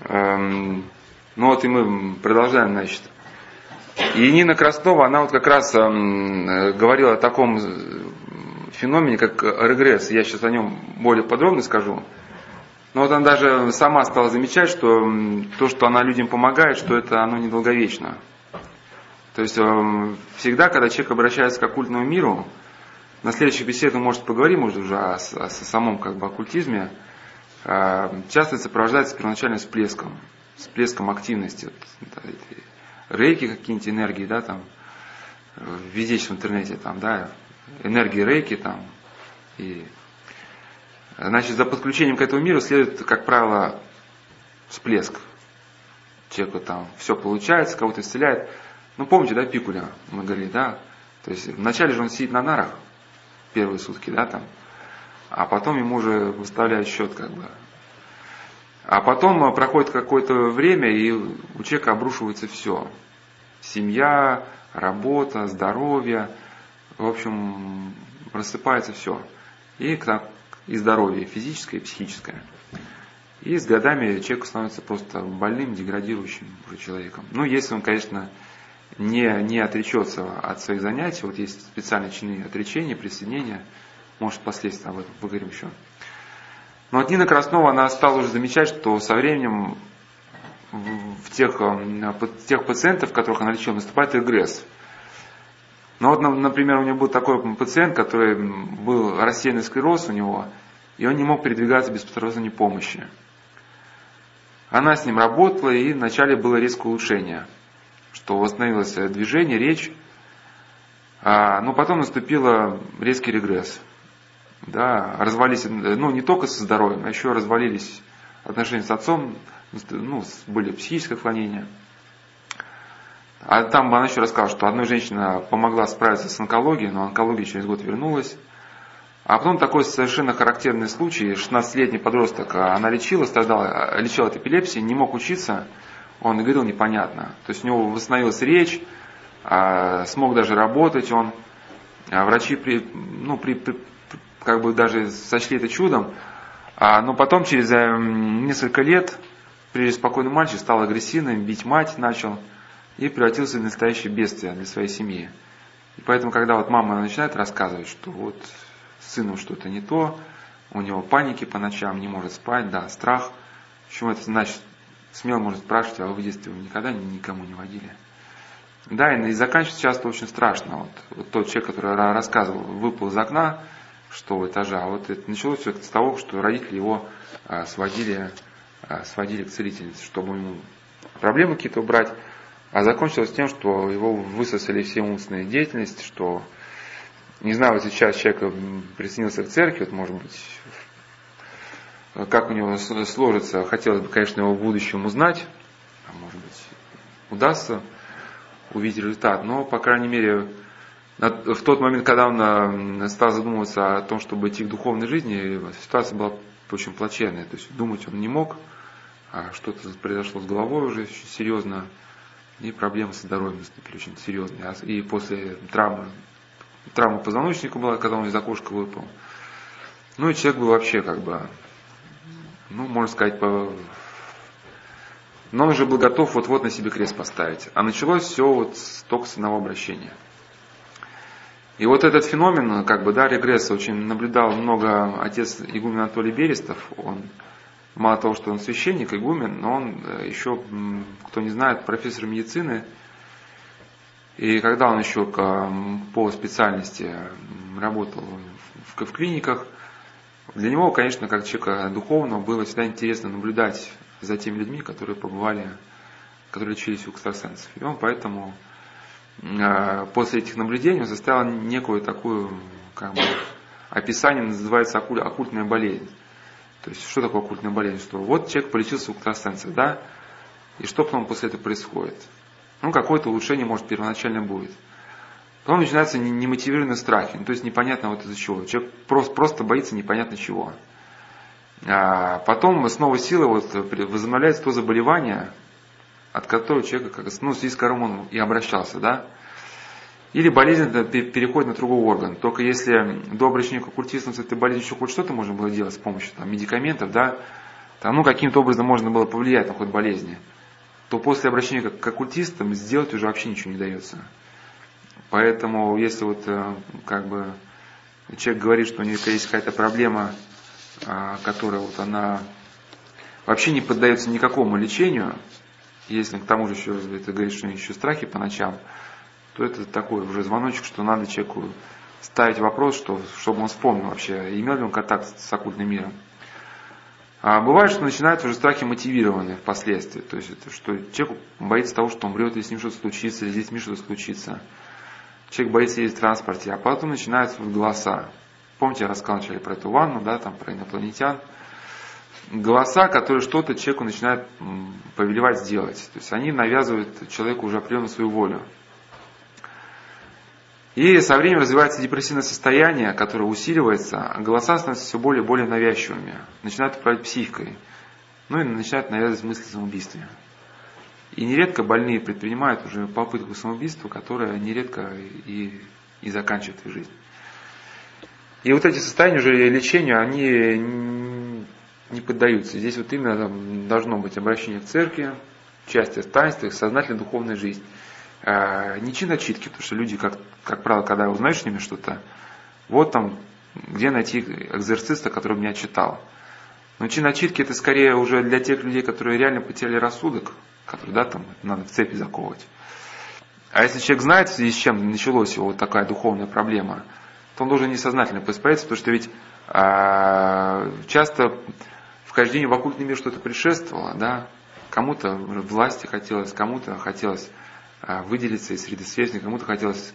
Эм, ну вот и мы продолжаем, значит. И Нина Краснова, она вот как раз эм, говорила о таком феномене, как регресс. Я сейчас о нем более подробно скажу. Но вот она даже сама стала замечать, что то, что она людям помогает, что это оно недолговечно. То есть эм, всегда, когда человек обращается к оккультному миру, на следующих беседах может, поговорим уже уже о, о, о самом как бы, оккультизме, э, часто сопровождается первоначальным всплеском, всплеском активности. Да, рейки какие-нибудь энергии, да, там, введешь в интернете, там, да, энергии рейки там, и Значит, за подключением к этому миру следует, как правило, всплеск. Человеку там все получается, кого-то исцеляет. Ну, помните, да, Пикуля, мы говорили, да? То есть вначале же он сидит на нарах, первые сутки, да, там, а потом ему уже выставляют счет, как бы. А потом проходит какое-то время, и у человека обрушивается все. Семья, работа, здоровье, в общем, рассыпается все. И и здоровье, физическое и психическое. И с годами человек становится просто больным, деградирующим уже человеком. Ну, если он, конечно, не, не отречется от своих занятий, вот есть специальные чины отречения, присоединения, может, впоследствии об этом поговорим еще. Но от Нина Краснова она стала уже замечать, что со временем в тех, в тех пациентов, которых она лечила, наступает регресс. Ну вот, например, у нее был такой пациент, который был рассеянный склероз у него, и он не мог передвигаться без посторонней помощи. Она с ним работала, и вначале было резкое улучшение, что восстановилось движение, речь, а, но потом наступил резкий регресс. Да, развалились, ну не только со здоровьем, а еще развалились отношения с отцом, ну, были психическое отклонение – а там она еще рассказала, что одна женщина помогла справиться с онкологией, но онкология через год вернулась. А потом такой совершенно характерный случай, 16-летний подросток, а она лечила, страдала, лечила от эпилепсии, не мог учиться, он говорил непонятно. То есть у него восстановилась речь, а, смог даже работать он. А врачи при, ну, при, при, как бы даже сочли это чудом. Но потом через несколько лет, при спокойном мальчик стал агрессивным, бить мать начал – и превратился в настоящее бедствие для своей семьи. И поэтому, когда вот мама начинает рассказывать, что вот с сыном что-то не то, у него паники по ночам, не может спать, да, страх. Почему это значит? Смело может спрашивать, а вы в детстве вы никогда никому не водили? Да, и, и заканчивается часто очень страшно. Вот, вот тот человек, который рассказывал, выпал из окна шестого этажа, а вот это началось все с того, что родители его а, сводили, а, сводили к целительнице, чтобы ему проблемы какие-то убрать. А закончилось тем, что его высосали все умственные деятельности, что, не знаю, вот сейчас человек присоединился к церкви, вот может быть, как у него сложится, хотелось бы, конечно, его в будущем узнать, а может быть, удастся увидеть результат, но, по крайней мере, в тот момент, когда он стал задумываться о том, чтобы идти к духовной жизни, ситуация была очень плачевная, то есть думать он не мог, а что-то произошло с головой уже серьезно, и проблемы со здоровьем наступили очень серьезные. А и после травмы, травма позвоночника была, когда он из окошка выпал. Ну и человек был вообще как бы, ну, можно сказать, по... Но он уже был готов вот-вот на себе крест поставить. А началось все вот только с одного обращения. И вот этот феномен, как бы, да, регресса очень наблюдал много отец игумен Анатолий Берестов. Он мало того, что он священник, игумен, но он э, еще, кто не знает, профессор медицины. И когда он еще по специальности работал в, в клиниках, для него, конечно, как человека духовного, было всегда интересно наблюдать за теми людьми, которые побывали, которые лечились у экстрасенсов. И он поэтому после этих наблюдений он составил некую такую, как бы, описание, называется оккультная болезнь. То есть, что такое оккультная болезнь? Что вот человек полечился у экстрасенсов, да? И что потом после этого происходит? Ну, какое-то улучшение, может, первоначально будет. Потом начинаются немотивированные страхи, ну, то есть непонятно вот из-за чего. Человек просто, просто боится непонятно чего. А потом снова сила вот возобновляется то заболевание, от которого человек, как, ну, в связи с которым он и обращался, да? Или болезнь переходит на другой орган. Только если до обращения к оккультистам с этой болезнью еще хоть что-то можно было делать с помощью там, медикаментов, да, там, ну, каким-то образом можно было повлиять на ход болезни, то после обращения к, к оккультистам сделать уже вообще ничего не дается. Поэтому, если вот э, как бы человек говорит, что у него есть какая-то проблема, а, которая вот она вообще не поддается никакому лечению, если к тому же еще это говорит, что еще страхи по ночам, то это такой уже звоночек, что надо человеку ставить вопрос, что, чтобы он вспомнил вообще, имел ли он контакт с оккультным миром. А бывает, что начинаются уже страхи мотивированные впоследствии. То есть, это, что человек боится того, что он умрет, если с ним что-то случится, или с детьми что-то случится. Человек боится ездить в транспорте, а потом начинаются вот голоса. Помните, я рассказал вначале про эту ванну, да, там про инопланетян. Голоса, которые что-то человеку начинают повелевать сделать. То есть они навязывают человеку уже определенную свою волю. И со временем развивается депрессивное состояние, которое усиливается, а голоса становятся все более и более навязчивыми, начинают управлять психикой, ну и начинают навязывать мысли самоубийства. И нередко больные предпринимают уже попытку самоубийства, которая нередко и, и заканчивает их жизнь. И вот эти состояния уже лечению, они не поддаются. Здесь вот именно должно быть обращение к церкви, части таинства, сознательная духовная жизнь. А, не чин отчитки, потому что люди, как, как правило, когда узнаешь с ними что-то, вот там, где найти экзорциста, который меня читал. Но чин отчитки это скорее уже для тех людей, которые реально потеряли рассудок, которые, да, там, надо в цепи заковывать. А если человек знает, в связи с чем началась его вот такая духовная проблема, то он должен несознательно посправиться, потому что ведь а, часто вхождение в оккультный мир что-то предшествовало, да, кому-то власти хотелось, кому-то хотелось а, выделиться из среды сверстников, кому-то хотелось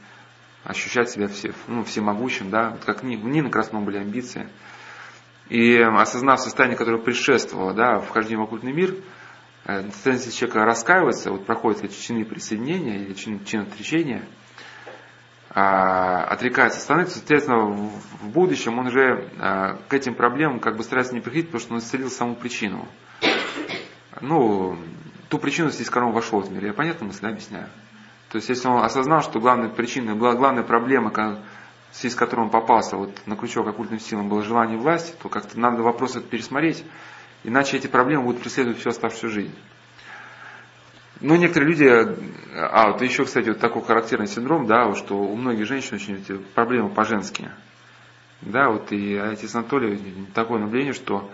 ощущать себя все, ну, всемогущим, да, вот как ни, ни на Красном были амбиции. И осознав состояние, которое предшествовало да, вхождению в оккультный мир, тенденция человека раскаивается, вот проходят эти чины присоединения или чин, чин отречения, отрекается, становится, соответственно, в, будущем он уже а, к этим проблемам как бы старается не приходить, потому что он исцелил саму причину. Ну, ту причину, которой он вошел в мир. Я понятно мысль объясняю? То есть, если он осознал, что главная причина, главная проблема, в связи с которой он попался вот, на крючок оккультным силам, было желание власти, то как-то надо вопрос этот пересмотреть, иначе эти проблемы будут преследовать всю оставшуюся жизнь. Ну, некоторые люди, а, вот еще, кстати, вот такой характерный синдром, да, что у многих женщин очень проблемы по-женски. Да, вот и отец Анатолий, такое наблюдение, что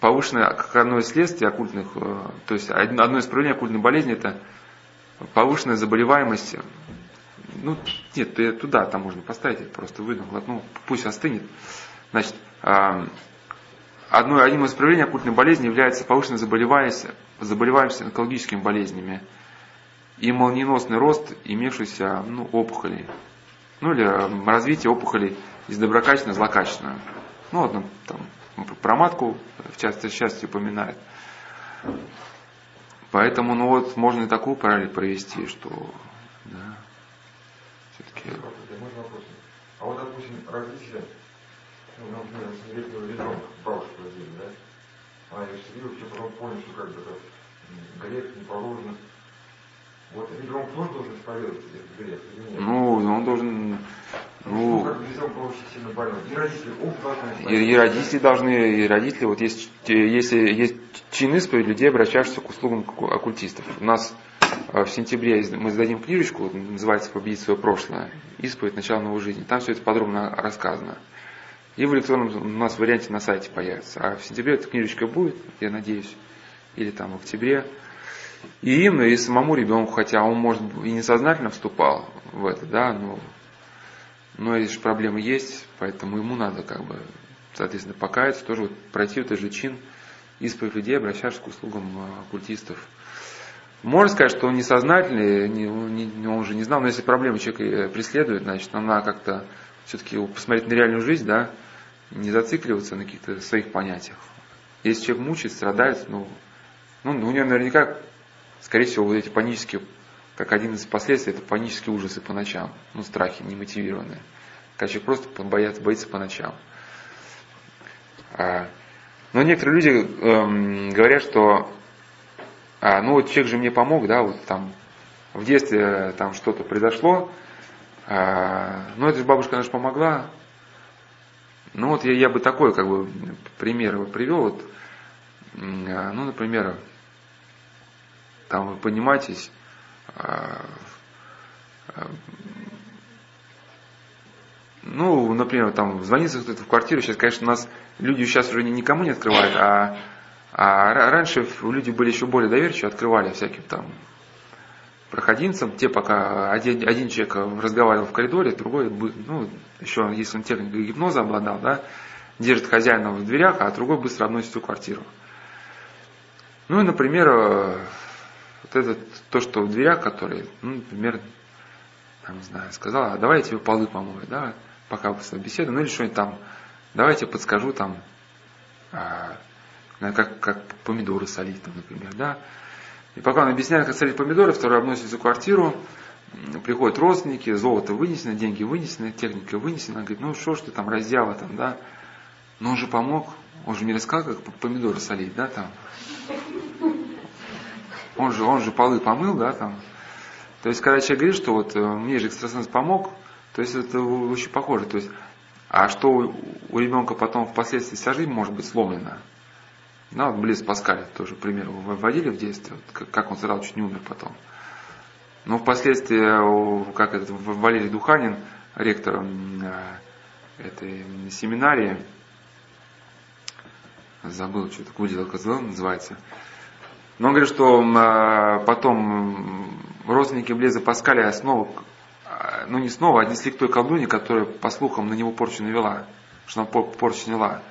повышенное, как одно из следствий оккультных, э, то есть одно из проявлений оккультной болезни это повышенная заболеваемость. Ну, нет, туда там можно поставить, просто выдох, ну, пусть остынет. Значит, одно, одним из проявлений оккультной болезни является повышенная заболеваемость, заболеваемость онкологическими болезнями и молниеносный рост имевшихся ну, опухолей. Ну или развитие опухолей из доброкачественной в злокачественную. Ну, вот, там, про матку в части, в части упоминает. Поэтому, ну вот, можно и такую параллель провести, что, да, все-таки... А вот, допустим, различие, ну, например, семилетнего ребенка, бабушка родили, да? А я все все потом понял, что как бы это грех не положено. Вот ребенок тоже должен исповедовать этот грех или нет? Ну, он должен ну, и, и родители должны, и родители, вот есть, если есть чин исповедь, людей обращаешься к услугам оккультистов. У нас э, в сентябре мы сдадим книжечку, называется «Победить свое прошлое», исповедь начала новой жизни. Там все это подробно рассказано. И в электронном у нас варианте на сайте появится. А в сентябре эта книжечка будет, я надеюсь, или там в октябре. И им, и самому ребенку, хотя он, может, и несознательно вступал в это, да, но но эти же проблемы есть, поэтому ему надо как бы, соответственно, покаяться, тоже вот пройти этот же чин исповедь людей, обращаться к услугам а, оккультистов. Можно сказать, что он несознательный, не, не, он уже не знал, но если проблемы человека э, преследуют, значит, нам надо как-то все-таки посмотреть на реальную жизнь, да, не зацикливаться на каких-то своих понятиях. Если человек мучает, страдает, ну, ну, у него наверняка, скорее всего, вот эти панические как один из последствий, это панические ужасы по ночам, ну, страхи немотивированные. Когда человек просто боится, боится по ночам. А, но некоторые люди эм, говорят, что а, ну вот человек же мне помог, да, вот там в детстве там что-то произошло, а, ну это же бабушка наша помогла. Ну вот я, я бы такой как бы пример привел, вот ну, например, там вы поднимаетесь, а, а, ну, например, там звонится кто-то в квартиру, сейчас, конечно, у нас люди сейчас уже никому не открывают, а, а раньше люди были еще более доверчивы, открывали всяким там проходимцам, те пока один, один человек разговаривал в коридоре, другой, ну, еще если он техникой гипноза обладал, да, держит хозяина в дверях, а другой быстро обносит всю квартиру. Ну и, например, э, вот это то, что в дверях, которые, ну, например, там, не знаю, сказала, а давай я тебе полы помою, да, пока вы беседу, ну или что-нибудь там, давайте подскажу там, а, как, как помидоры солить, там, например, да. И пока он объясняет, как солить помидоры, второй обносит всю квартиру, приходят родственники, золото вынесено, деньги вынесены, техника вынесена, говорит, ну что ж ты там раздела там, да, но он же помог, он же мне рассказал, как помидоры солить, да, там. Он же, он же полы помыл, да, там. То есть, когда человек говорит, что вот э, мне же экстрасенс помог, то есть это очень похоже. То есть, а что у, у ребенка потом впоследствии вся жизнь может быть сломлена. Да, вот Близ Паскаль тоже пример вы вводили в действие, вот, как он сразу чуть не умер потом. Но впоследствии, как это, Валерий Духанин, ректор э, этой семинарии, забыл, что такое выделил КЗЛ называется. Но он говорит, что а, потом родственники Блеза Паскаля снова, а, ну не снова, отнесли к той колдуне, которая, по слухам, на него порчу навела, что она порчу сняла.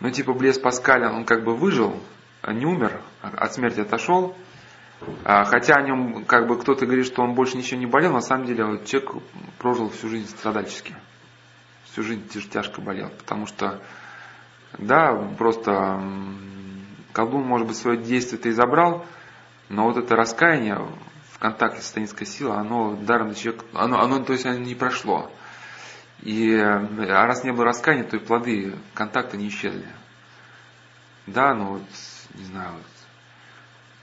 Но типа Блез Паскаля, он как бы выжил, не умер, от смерти отошел. А, хотя о нем как бы кто-то говорит, что он больше ничего не болел, на самом деле вот человек прожил всю жизнь страдальчески. Всю жизнь тяжко болел, потому что да, просто колдун, может быть, свое действие-то и забрал, но вот это раскаяние в контакте с сатанинской силой, оно даром человек, оно, оно, то есть оно не прошло. И а раз не было раскаяния, то и плоды контакта не исчезли. Да, ну вот, не знаю, вот.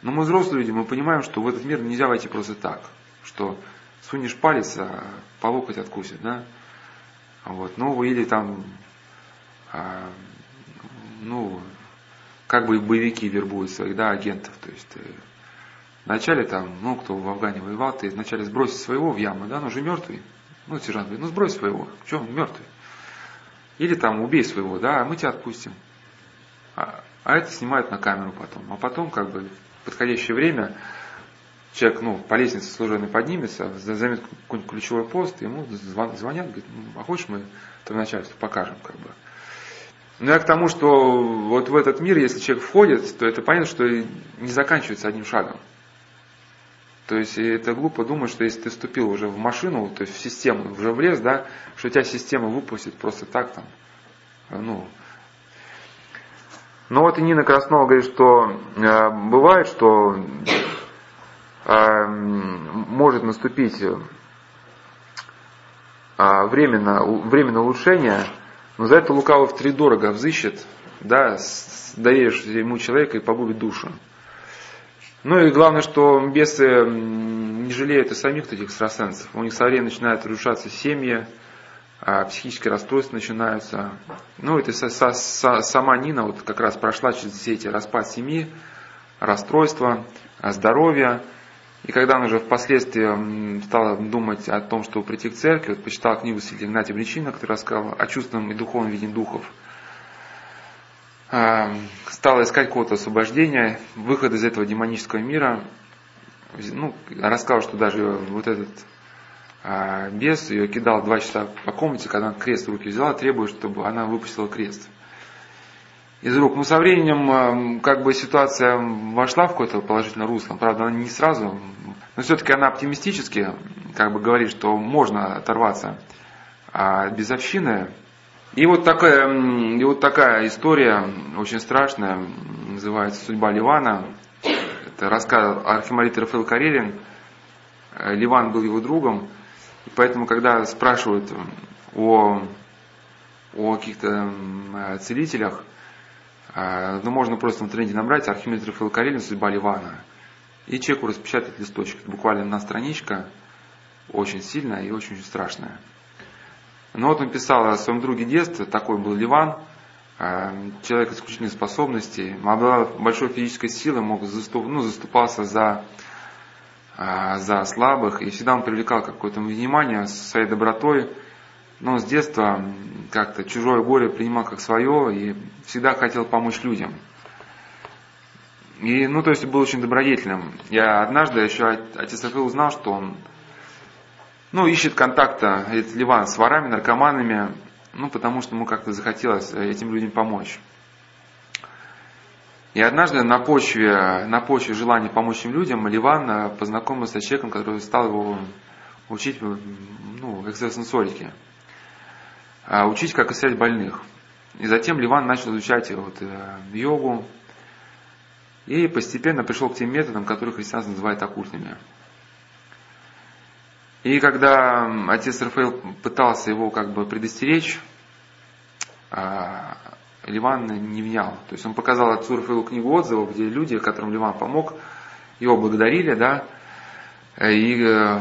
Но мы взрослые люди, мы понимаем, что в этот мир нельзя войти просто так. Что сунешь палец, а по локоть откусит, да? Вот, ну, или там а, ну, как бы боевики вербуют своих, да, агентов. То есть, э, вначале там, ну, кто в Афгане воевал, ты вначале сбросить своего в яму, да, он уже мертвый. Ну, сержант говорит, ну, сбрось своего, что он мертвый. Или там, убей своего, да, а мы тебя отпустим. А, а это снимают на камеру потом. А потом, как бы, в подходящее время человек, ну, по лестнице служебной поднимется, займет какой-нибудь ключевой пост, ему звонят, говорит, ну, а хочешь мы твое начальство покажем, как бы. Но я к тому, что вот в этот мир, если человек входит, то это понятно, что не заканчивается одним шагом. То есть это глупо думать, что если ты вступил уже в машину, то есть в систему, уже влез, да, что тебя система выпустит просто так там. Ну. Но вот и Нина Краснова говорит, что э, бывает, что э, может наступить э, временно, временное улучшение, но за это лукавый в три дорого взыщет, да, доверишь ему человека и погубит душу. Ну и главное, что бесы не жалеют и самих этих экстрасенсов. У них со временем начинают разрушаться семьи, а психические расстройства начинаются. Ну, это со, со, со, сама Нина вот как раз прошла через все эти распад семьи, расстройства, здоровья. И когда она уже впоследствии стала думать о том, чтобы прийти к церкви, вот почитала книгу святителя Игнатия Бричина, который рассказал о чувственном и духовном виде духов, а, стала искать какого-то освобождения, выхода из этого демонического мира. Ну, рассказал, что даже вот этот а, бес ее кидал два часа по комнате, когда она крест в руки взяла, требуя, чтобы она выпустила крест из рук. Ну, со временем, как бы ситуация вошла в какое-то положительное русло, правда, она не сразу, но все-таки она оптимистически, как бы говорит, что можно оторваться от безовщины. И вот такая, и вот такая история, очень страшная, называется «Судьба Ливана». Это рассказ архимандрита Рафаэл Карелин. Ливан был его другом, и поэтому, когда спрашивают о, о каких-то целителях, а, ну, можно просто в интернете набрать Архимед Рафаэл Карелин «Судьба Ливана». И человеку распечатать листочек. Буквально одна страничка, очень сильная и очень, очень страшная. Но вот он писал о своем друге детства, такой был Ливан, человек исключительных способностей, обладал большой физической силой, мог заступ, ну, заступался за, за слабых, и всегда он привлекал какое-то внимание своей добротой, но с детства как-то чужое горе принимал как свое и всегда хотел помочь людям. И, ну, то есть был очень добродетельным. Я однажды еще отец Рафил узнал, что он, ну, ищет контакта, это Ливан, с ворами, наркоманами, ну, потому что ему как-то захотелось этим людям помочь. И однажды на почве, на почве желания помочь им людям Ливан познакомился с человеком, который стал его учить ну, экстрасенсорике. А, учить, как исцелять больных. И затем Ливан начал изучать вот, э, йогу, и постепенно пришел к тем методам, которые христианство называет оккультными. И когда отец Рафаэл пытался его как бы предостеречь, а, Ливан не внял. То есть он показал отцу Рафаэлу книгу отзывов, где люди, которым Ливан помог, его благодарили, да, и э,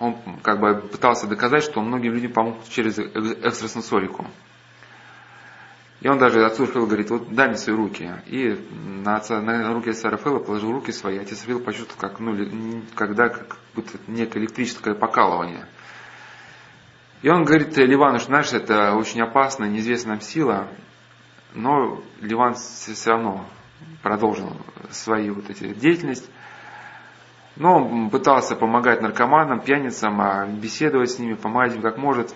он как бы пытался доказать, что многим людям помог через экстрасенсорику. И он даже отцу Рафаэлу говорит, вот дай мне свои руки. И на, отца, на руки отца Рафаэла положил руки свои. Отец Рафаэл почувствовал, как, ну, когда как будто некое электрическое покалывание. И он говорит Ливану, что знаешь, это очень опасно, неизвестная нам сила, но Ливан все равно продолжил свою вот эти деятельность. Но он пытался помогать наркоманам, пьяницам, а беседовать с ними, помогать им как может.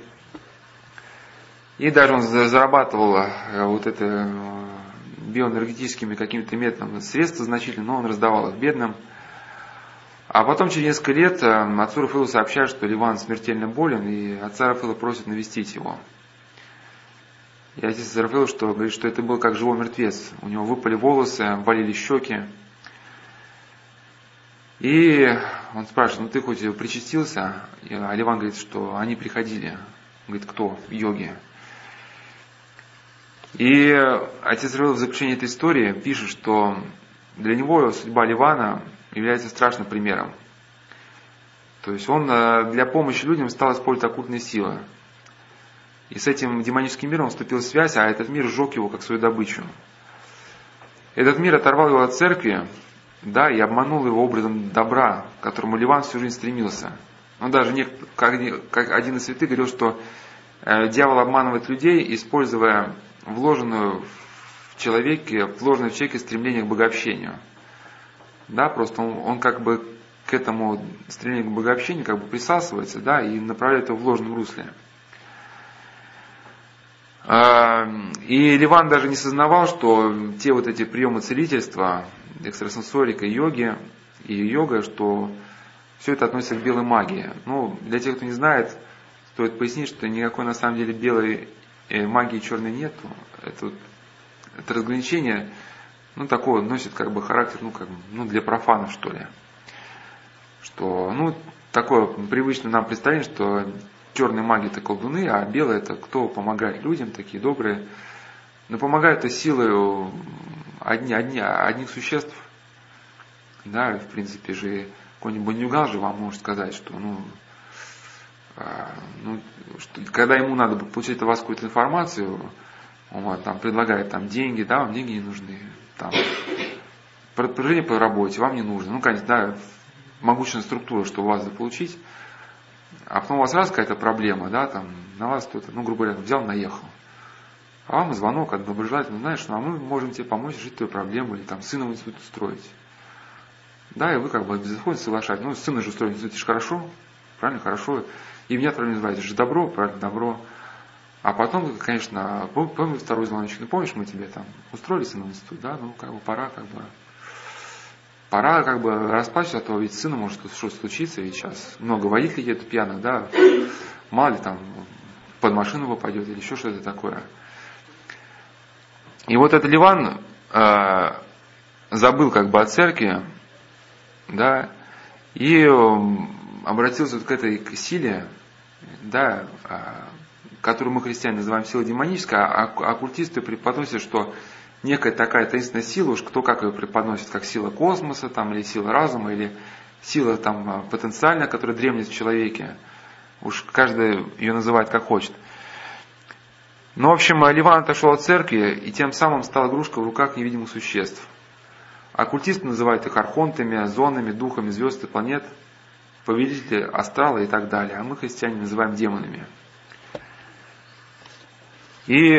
И даже он зарабатывал э, вот это э, биоэнергетическими какими-то методами средства значительно, но он раздавал их бедным. А потом через несколько лет э, отцу Рафаэлу сообщают, что Ливан смертельно болен, и отца Рафаэла просит навестить его. И отец Рафаэл что, говорит, что это был как живой мертвец. У него выпали волосы, болели щеки. И он спрашивает, ну ты хоть причастился? А Ливан говорит, что они приходили. Говорит, кто? Йоги. И отец Равил в заключении этой истории пишет, что для него судьба Ливана является страшным примером. То есть он э, для помощи людям стал использовать оккультные силы. И с этим демоническим миром вступил в связь, а этот мир сжег его как свою добычу. Этот мир оторвал его от церкви, да, и обманул его образом добра, к которому Ливан всю жизнь стремился. Он даже не, как, как один из святых говорил, что э, дьявол обманывает людей, используя вложенную в человеке, вложенное в человеке стремление к богообщению. Да, просто он, он как бы к этому стремлению к богообщению как бы присасывается, да, и направляет его в ложном русле. А, и Ливан даже не сознавал, что те вот эти приемы целительства, экстрасенсорика, йоги и йога, что все это относится к белой магии. Ну, для тех, кто не знает, стоит пояснить, что никакой на самом деле белой и магии черной нету. Это, это разграничение, ну, такое носит как бы характер, ну, как, ну, для профанов, что ли. Что, ну, такое привычное нам представление, что черные маги это колдуны, а белые это кто помогает людям, такие добрые. Но помогают это силой одни, одни, одних существ. Да, в принципе же какой-нибудь Бандюган же вам может сказать, что ну, ну, что, когда ему надо получить от вас какую-то информацию, он вам там предлагает там деньги, да, вам деньги не нужны, там, продвижение по работе вам не нужно, ну, конечно, да, могучая структура, что у вас заполучить, а потом у вас раз какая-то проблема, да, там, на вас кто-то, ну, грубо говоря, взял, наехал. А вам звонок от доброжелательного, знаешь, ну, а мы можем тебе помочь решить твою проблему, или там сына в институт устроить. Да, и вы как бы безысходно соглашаетесь. Ну, сына же устроить в институте хорошо, правильно, хорошо. И меня правильно называют, это же добро, правильно, добро. А потом, конечно, помню второй звоночек, ну помнишь, мы тебе там устроили сына в институт, да, ну как бы пора, как бы, пора как бы расплачиваться, а то ведь сына может что-то случиться, ведь сейчас много водителей едут пьяных, да, мало ли там под машину попадет или еще что-то такое. И вот этот Ливан э, забыл как бы о церкви, да, и обратился к этой силе, да, а, которую мы, христиане, называем силой демонической, а оккультисты преподносят, что некая такая таинственная сила, уж кто как ее преподносит, как сила космоса, там, или сила разума, или сила там, а, потенциальная, которая дремлет в человеке. Уж каждый ее называет как хочет. Ну, в общем, Ливан отошел от церкви и тем самым стал игрушкой в руках невидимых существ. Оккультисты называют их архонтами, зонами, духами звезд и планет, повелители астрала и так далее. А мы, христиане, называем демонами. И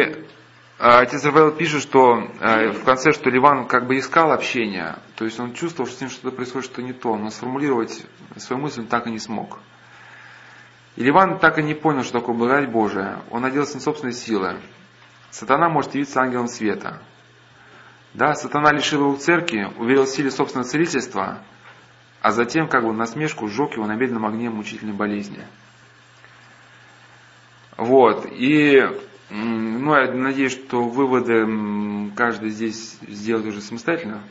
а, отец Равел пишет, что а, в конце, что Ливан как бы искал общения, то есть он чувствовал, что с ним что-то происходит, что не то, но сформулировать свою мысль он так и не смог. И Ливан так и не понял, что такое благодать Божия. Он надеялся на собственные силы. Сатана может явиться ангелом света. Да, сатана лишил его церкви, уверил в силе собственного целительства, а затем, как бы насмешку, сжег его на медленном огне мучительной болезни. Вот. И ну, я надеюсь, что выводы каждый здесь сделает уже самостоятельно.